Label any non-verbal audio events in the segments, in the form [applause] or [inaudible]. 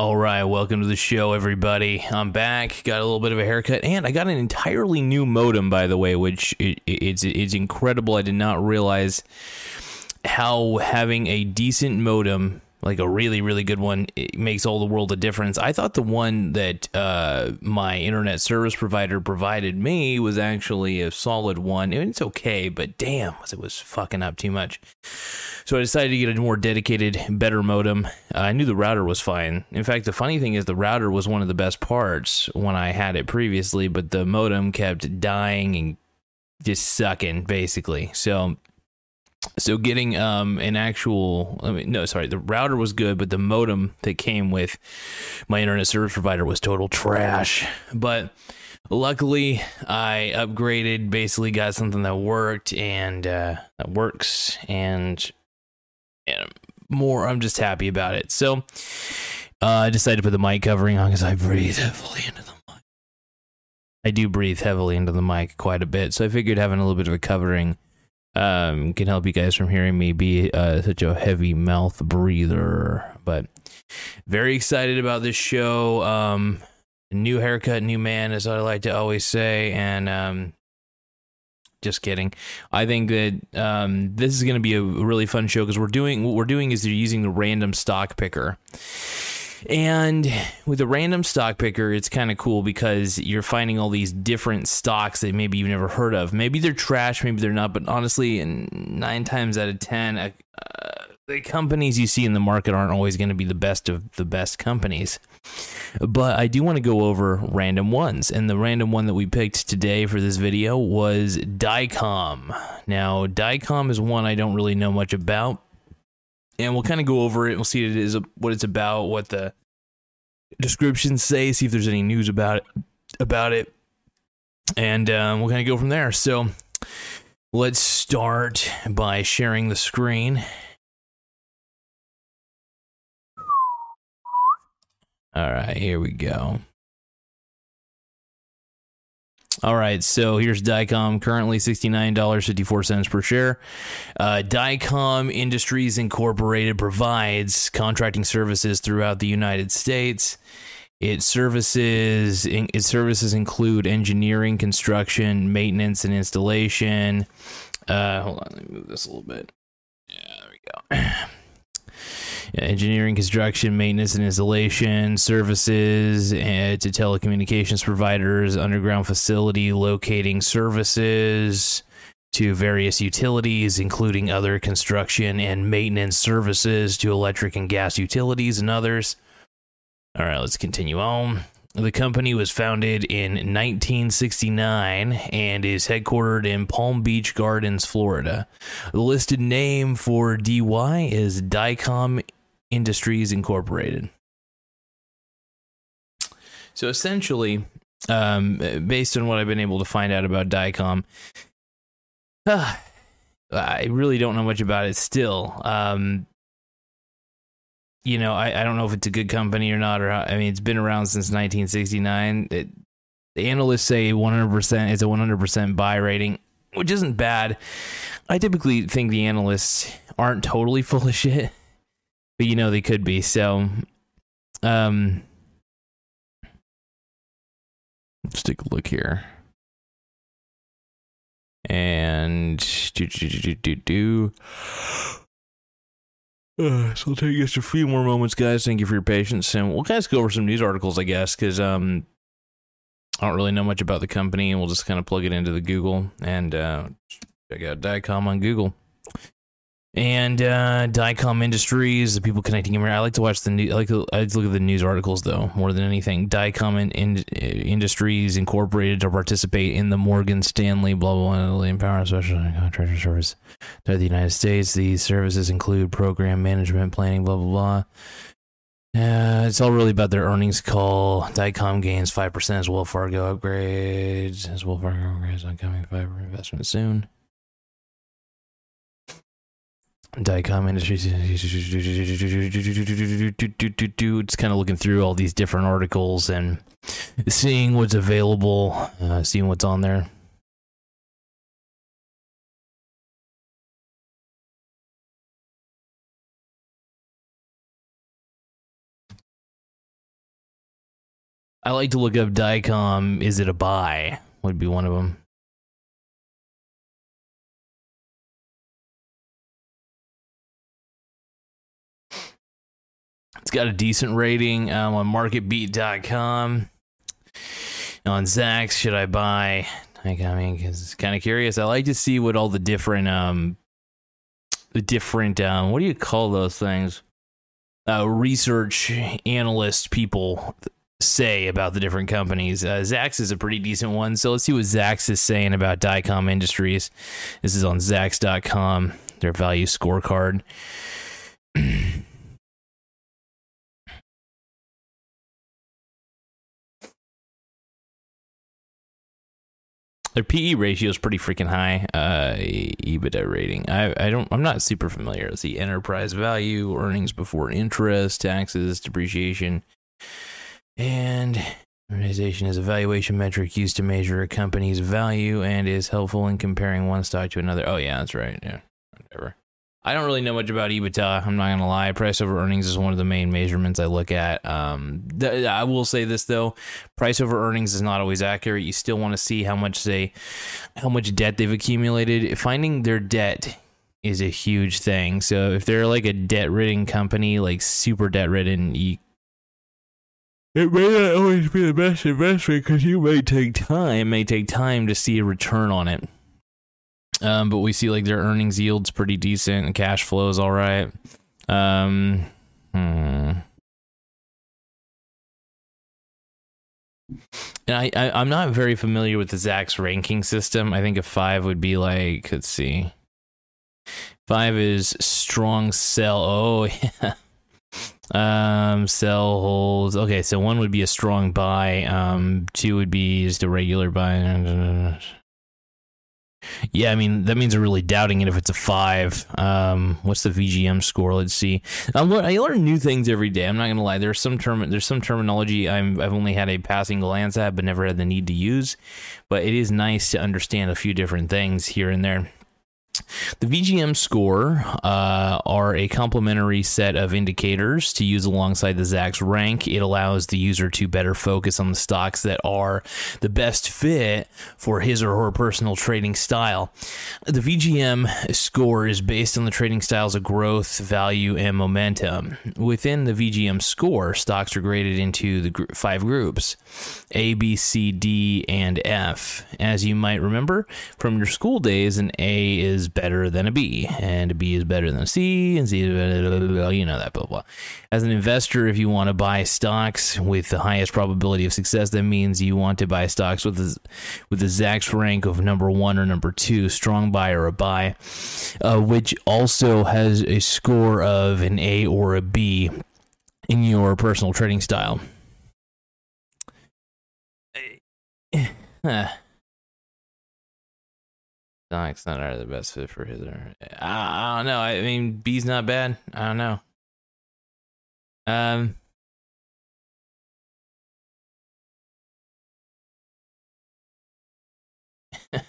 All right, welcome to the show, everybody. I'm back. Got a little bit of a haircut, and I got an entirely new modem, by the way, which it, it's it's incredible. I did not realize how having a decent modem, like a really really good one, it makes all the world a difference. I thought the one that uh, my internet service provider provided me was actually a solid one. It's okay, but damn, it was fucking up too much. So I decided to get a more dedicated, better modem. Uh, I knew the router was fine. In fact, the funny thing is the router was one of the best parts when I had it previously, but the modem kept dying and just sucking basically. So so getting um an actual I mean no sorry the router was good but the modem that came with my internet service provider was total trash. But luckily I upgraded basically got something that worked and uh that works and and more. I'm just happy about it. So uh, I decided to put the mic covering on because I breathe heavily into the mic. I do breathe heavily into the mic quite a bit so I figured having a little bit of a covering um, can help you guys from hearing me be uh, such a heavy mouth breather. But very excited about this show. Um, new haircut, new man, as I like to always say. And um, just kidding. I think that um, this is going to be a really fun show because we're doing what we're doing is they're using the random stock picker. And with a random stock picker, it's kind of cool because you're finding all these different stocks that maybe you've never heard of. Maybe they're trash, maybe they're not, but honestly, nine times out of 10, uh, the companies you see in the market aren't always going to be the best of the best companies. But I do want to go over random ones. And the random one that we picked today for this video was Dycom. Now, Dycom is one I don't really know much about and we'll kind of go over it. We'll see what it is, what it's about, what the descriptions say, see if there's any news about it, about it, and um, we'll kind of go from there. So let's start by sharing the screen. All right, here we go. All right, so here's Dycom, currently $69.54 per share. Uh, Dycom Industries Incorporated provides contracting services throughout the United States. Its services its services include engineering, construction, maintenance, and installation. Uh, hold on, let me move this a little bit. Yeah, there we go. [clears throat] engineering, construction, maintenance, and installation services uh, to telecommunications providers, underground facility locating services to various utilities, including other construction and maintenance services to electric and gas utilities and others. All right, let's continue on. The company was founded in 1969 and is headquartered in Palm Beach Gardens, Florida. The listed name for DY is Dycom Industries Incorporated. So essentially, um, based on what I've been able to find out about Dycom, uh, [sighs] I really don't know much about it still. Um, you know, I, I don't know if it's a good company or not, or how, I mean, it's been around since 1969. It, the analysts say 100%, it's a 100% buy rating, which isn't bad. I typically think the analysts aren't totally [laughs] full of shit but you know they could be. So, um, let's take a look here. And do do do do do. [sighs] Uh, so it'll take us a few more moments, guys. Thank you for your patience, and we'll guys go over some news articles, I guess, because um, I don't really know much about the company, and we'll just kind of plug it into the Google and uh, check out Dycom on Google. And uh, Dycom Industries, the people connecting here. I like to watch the news. I like to, I like to look at the news articles though more than anything. Dycom in, in, Industries Incorporated to participate in the Morgan Stanley blah blah blah Empower Special Contractor Service to the United States. These services include program management, planning, blah blah blah. Uh, it's all really about their earnings call. Dycom gains five percent as Wells Fargo upgrades. As Wells Fargo upgrades on coming fiber investment soon. Dycom Industries. It's kind of looking through all these different articles and seeing what's available, uh, seeing what's on there. I like to look up Dycom. Is it a buy? Would be one of them. It's got a decent rating um, on MarketBeat.com. On Zacks, should I buy? I mean, cause it's kind of curious. I like to see what all the different, um, the different, um, what do you call those things? Uh, research analyst people say about the different companies. Uh, Zacks is a pretty decent one. So let's see what Zacks is saying about Dycom Industries. This is on Zacks.com, their value scorecard. [clears throat] their PE ratio is pretty freaking high. Uh, EBITDA rating. I I don't. I'm not super familiar. with the enterprise value, earnings before interest, taxes, depreciation, and amortization is a valuation metric used to measure a company's value and is helpful in comparing one stock to another. Oh yeah, that's right. Yeah, whatever. I don't really know much about EBITDA. I'm not gonna lie. Price over earnings is one of the main measurements I look at. Um, th- I will say this though: price over earnings is not always accurate. You still want to see how much they, how much debt they've accumulated. Finding their debt is a huge thing. So if they're like a debt-ridden company, like super debt-ridden, you it may not always be the best investment because you may take time. It may take time to see a return on it. Um, but we see like their earnings yields pretty decent and cash flow is all right. Um, hmm. And I, I, am not very familiar with the Zacks ranking system. I think a five would be like, let's see. Five is strong sell. Oh, [laughs] yeah. Um, sell holds. Okay, so one would be a strong buy. Um, two would be just a regular buy. Yeah, I mean that means they're really doubting it if it's a five. Um, what's the VGM score? Let's see. I learn, I learn new things every day. I'm not gonna lie. There's some term, there's some terminology I'm, I've only had a passing glance at, but never had the need to use. But it is nice to understand a few different things here and there. The VGM score uh, are a complementary set of indicators to use alongside the Zacks rank. It allows the user to better focus on the stocks that are the best fit for his or her personal trading style. The VGM score is based on the trading styles of growth, value, and momentum. Within the VGM score, stocks are graded into the gr- five groups A, B, C, D, and F. As you might remember from your school days, an A is better than a B, and a B is better than a C, and C is better, you know that, blah, blah. As an investor, if you want to buy stocks with the highest probability of success, that means you want to buy stocks with the, with the Zacks rank of number one or number two, strong buy or a buy, uh, which also has a score of an A or a B in your personal trading style. [sighs] Sonic's not the best fit for his. I, I don't know. I mean, B's not bad. I don't know. Um. [laughs]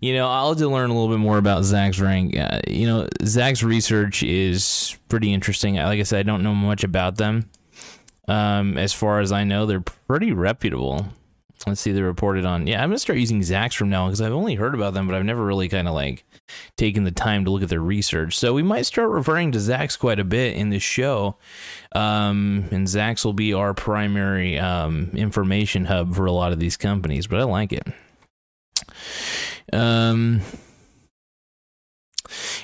you know, I'll have to learn a little bit more about Zacks rank. Uh, you know, Zacks research is pretty interesting. Like I said, I don't know much about them. Um, as far as I know, they're pretty reputable. Let's see, they reported on. Yeah, I'm gonna start using Zacks from now because I've only heard about them, but I've never really kind of like taken the time to look at their research. So we might start referring to Zacks quite a bit in this show. Um, and Zacks will be our primary um, information hub for a lot of these companies, but I like it. Um,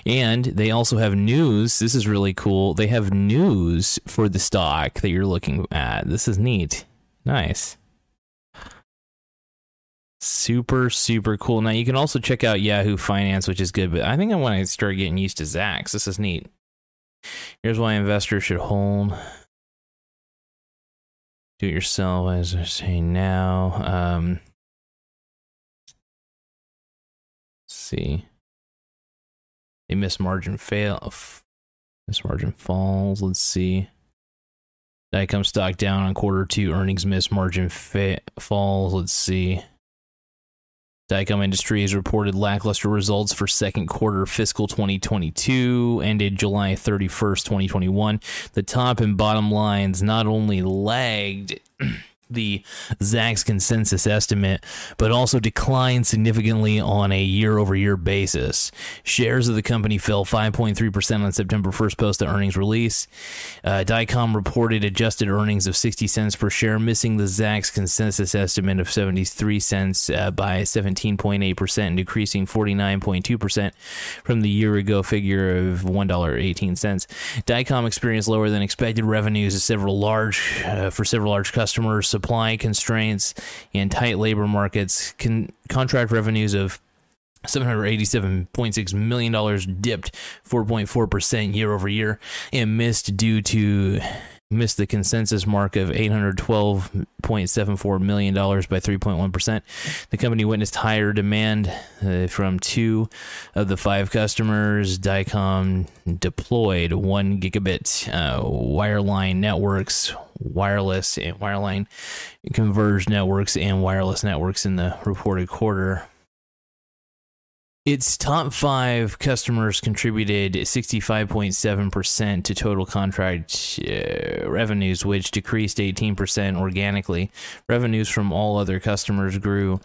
And they also have news. This is really cool. They have news for the stock that you're looking at. This is neat. Nice. Super, super cool. Now you can also check out Yahoo Finance, which is good, but I think I want to start getting used to Zacks. This is neat. Here's why investors should hold. Do it yourself, as I say now. Um, see. A miss margin fail. Miss margin falls. Let's see. Dycom stock down on quarter two earnings miss margin fa- falls. Let's see. Dycom Industries reported lackluster results for second quarter fiscal 2022, ended July 31st, 2021. The top and bottom lines not only lagged [clears throat] the Zacks consensus estimate, but also declined significantly on a year over year basis. Shares of the company fell 5.3% on September 1st post the earnings release. Uh, Dycom reported adjusted earnings of 60 cents per share, missing the Zacks consensus estimate of 73 cents uh, by 17.8% and decreasing 49.2% from the year ago figure of $1.18. Dycom experienced lower than expected revenues several large uh, for several large customers supply constraints and tight labor markets, con- contract revenues of $787.6 million dipped 4.4% year over year and missed due to missed the consensus mark of $812.74 million by 3.1%. The company witnessed higher demand uh, from two of the five customers. Dycom deployed one gigabit uh, wireline networks, wireless and wireline converged networks, and wireless networks in the reported quarter. Its top five customers contributed 65.7% to total contract uh, revenues, which decreased 18% organically. Revenues from all other customers grew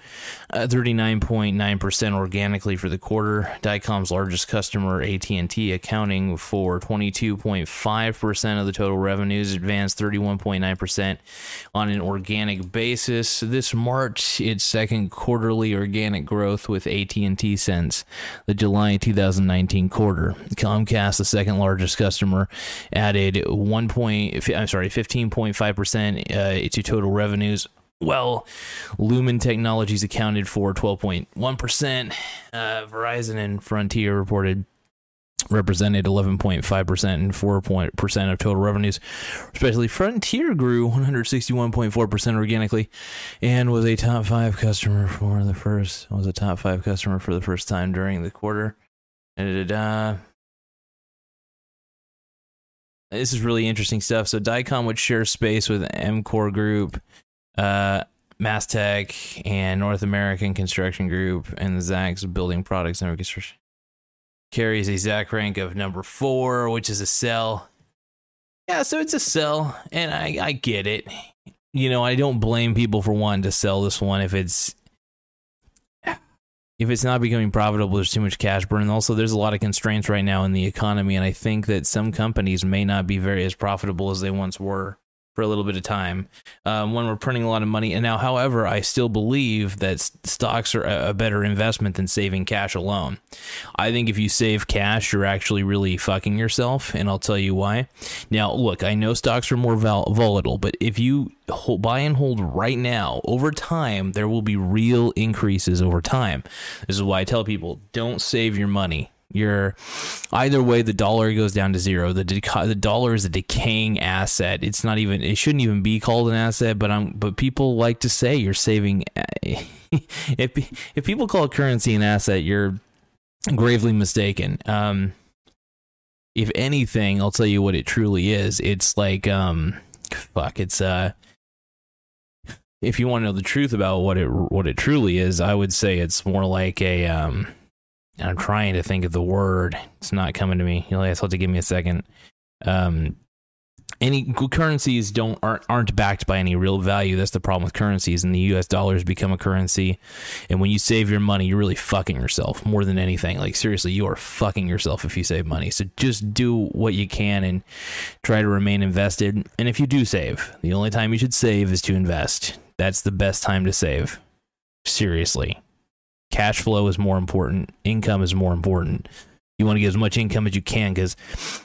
uh, 39.9% organically for the quarter. Dycom's largest customer, AT&T, accounting for 22.5% of the total revenues, advanced 31.9% on an organic basis. This marked its second quarterly organic growth with AT&T since the July 2019 quarter. Comcast, the second largest customer, added 1. Point, I'm sorry, 15.5 percent uh, to total revenues. Well, Lumen Technologies accounted for 12.1%. Uh, Verizon and Frontier reported represented 11.5% and 4% of total revenues. Especially Frontier grew 161.4% organically and was a top 5 customer for the first was a top 5 customer for the first time during the quarter. Da-da-da. This is really interesting stuff. So Dycom would share space with EMCOR Group, uh, MasTec, and North American Construction Group, and Zacks Building Products and Construction carries a Zack rank of number four, which is a sell. Yeah, so it's a sell, and I, I get it. You know, I don't blame people for wanting to sell this one if it's if it's not becoming profitable. There's too much cash burn, also there's a lot of constraints right now in the economy, and I think that some companies may not be very as profitable as they once were for a little bit of time um, when we're printing a lot of money. And now, however, I still believe that stocks are a better investment than saving cash alone. I think if you save cash, you're actually really fucking yourself, and I'll tell you why. Now, look, I know stocks are more vol- volatile, but if you hold, buy and hold right now, over time, there will be real increases over time. This is why I tell people don't save your money you're either way, the dollar goes down to zero. The the dollar is a decaying asset. It's not even. It shouldn't even be called an asset. But I'm. But people like to say you're saving. [laughs] if if people call currency an asset, you're gravely mistaken. Um, if anything, I'll tell you what it truly is. It's like um, fuck. It's uh if you want to know the truth about what it what it truly is, I would say it's more like a um and I'm trying to think of the word. It's not coming to me. You'll have to give me a second. Um, any currencies don't aren't, aren't backed by any real value. That's the problem with currencies. And the U.S. dollar has become a currency. And when you save your money, you're really fucking yourself more than anything. Like seriously, you are fucking yourself if you save money. So just do what you can and try to remain invested. And if you do save, the only time you should save is to invest. That's the best time to save. Seriously cash flow is more important, income is more important. You want to get as much income as you can because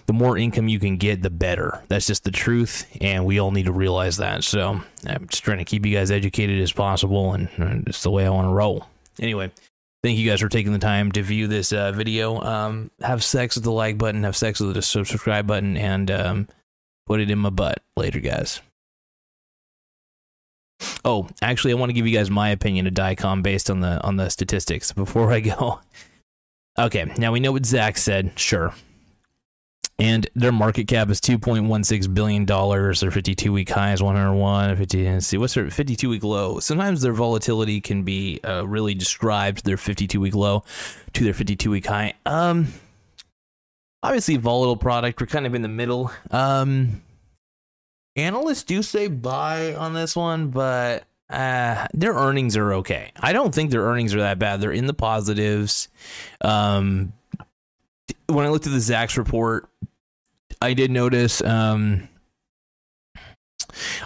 the more income you can get, the better. That's just the truth, and we all need to realize that. So I'm just trying to keep you guys educated as possible, and, and it's the way I want to roll. Anyway, thank you guys for taking the time to view this uh, video. Um, have sex with the like button, have sex with the subscribe button, and um, put it in my butt later, guys. Oh, actually, I want to give you guys my opinion of Dycom based on the on the statistics before I go. [laughs] Okay, now we know what Zacks said, sure. And their market cap is two point one six billion dollars. Their fifty two week high is one hundred one. Fifty. See, what's their fifty two week low? Sometimes their volatility can be uh, really described their fifty two week low to their fifty two week high. Um, obviously volatile product. We're kind of in the middle. Um, analysts do say buy on this one, but uh, their earnings are okay. I don't think their earnings are that bad. They're in the positives. Um, when I looked at the Zacks report, I did notice. Um,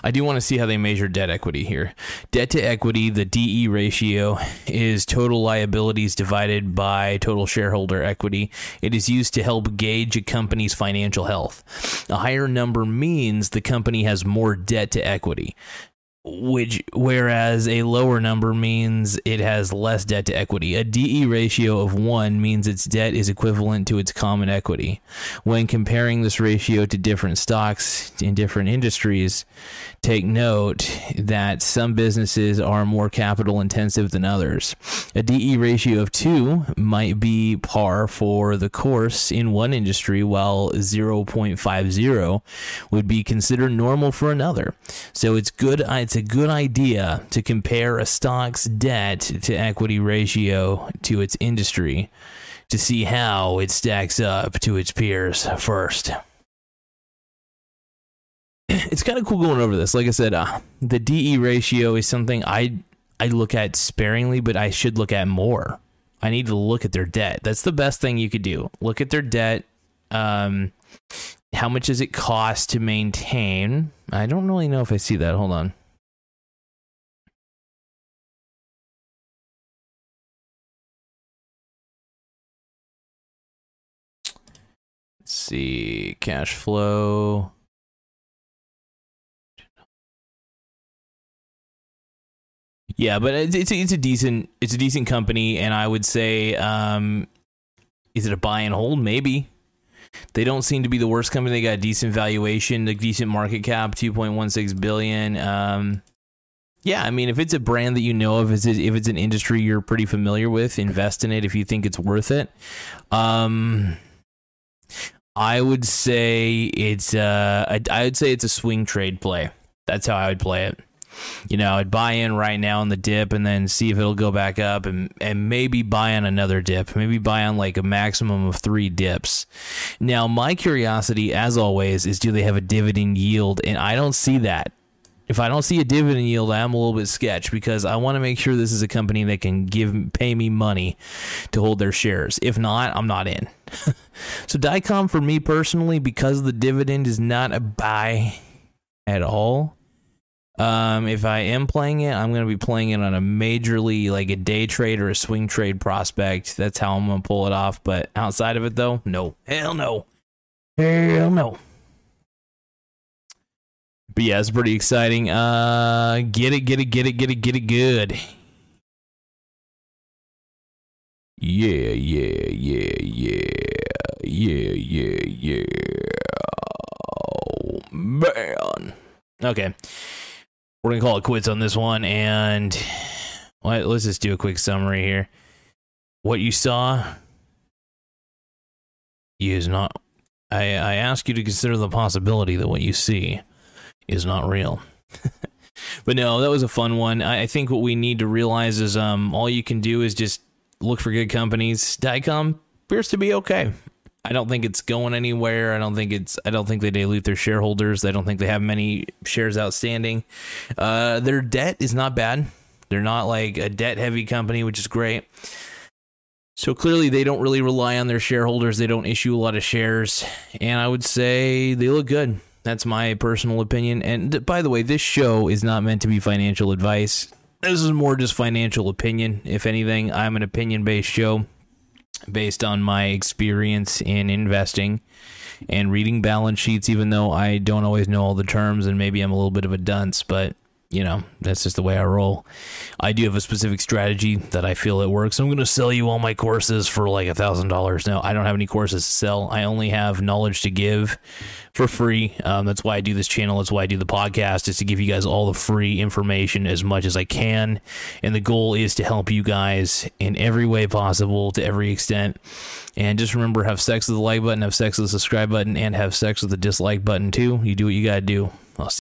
I do want to see how they measure debt equity here. Debt to equity, the DE ratio, is total liabilities divided by total shareholder equity. It is used to help gauge a company's financial health. A higher number means the company has more debt to equity which whereas a lower number means it has less debt to equity. A DE ratio of 1 means its debt is equivalent to its common equity. When comparing this ratio to different stocks in different industries, take note that some businesses are more capital intensive than others. A DE ratio of 2 might be par for the course in one industry while 0.50 would be considered normal for another. So it's good it's it's a good idea to compare a stock's debt to equity ratio to its industry to see how it stacks up to its peers first. [clears throat] It's kind of cool going over this. Like I said, uh, the DE ratio is something I I look at sparingly, but I should look at more. I need to look at their debt. That's the best thing you could do. Look at their debt. Um, how much does it cost to maintain? I don't really know if I see that. Hold on. Let's see, cash flow. Yeah, but it's it's a, it's a decent it's a decent company, and I would say, um, is it a buy and hold? Maybe. They don't seem to be the worst company. They got a decent valuation, a decent market cap, two point one six billion. Um, yeah, I mean, if it's a brand that you know of, is if it's an industry you're pretty familiar with, invest in it if you think it's worth it. Um, I would say it's uh I, would say it's a swing trade play. That's how I would play it. You know, I'd buy in right now on the dip and then see if it'll go back up and and maybe buy on another dip. Maybe buy on like a maximum of 3 dips. Now, my curiosity as always is do they have a dividend yield and I don't see that if I don't see a dividend yield, I'm a little bit sketch because I want to make sure this is a company that can give pay me money to hold their shares. If not, I'm not in. [laughs] so Dycom for me personally, because the dividend is not a buy at all. Um, if I am playing it, I'm going to be playing it on a majorly like a day trade or a swing trade prospect. That's how I'm going to pull it off. But outside of it, though, no, hell no, hell no. But yeah, it's pretty exciting. Uh, get it, get it, get it, get it, get it good. Yeah, yeah, yeah, yeah, yeah, yeah, yeah. Oh, man. Okay, we're gonna call it quits on this one, and let's just do a quick summary here. What you saw is not. I I ask you to consider the possibility that what you see is not real. [laughs] but no, that was a fun one. I, think what we need to realize is um, all you can do is just look for good companies. Dycom appears to be okay. I don't think it's going anywhere. I don't think it's. I don't think they dilute their shareholders. I don't think they have many shares outstanding. Uh, their debt is not bad. They're not like a debt heavy company, which is great. So clearly, they don't really rely on their shareholders. They don't issue a lot of shares, and I would say they look good. That's my personal opinion. And by the way, this show is not meant to be financial advice. This is more just financial opinion. If anything, I'm an opinion based show. based on my experience in investing and reading balance sheets, even though I don't always know all the terms and maybe I'm a little bit of a dunce, but you know, that's just the way I roll. I do have a specific strategy that I feel it works. I'm going to sell you all my courses for like a thousand dollars. No, I don't have any courses to sell. I only have knowledge to give for free. Um, that's why I do this channel. That's why I do the podcast is to give you guys all the free information as much as I can. And the goal is to help you guys in every way possible to every extent. And just remember, have sex with the like button, have sex with the subscribe button, and have sex with the dislike button too. You do what you got to do.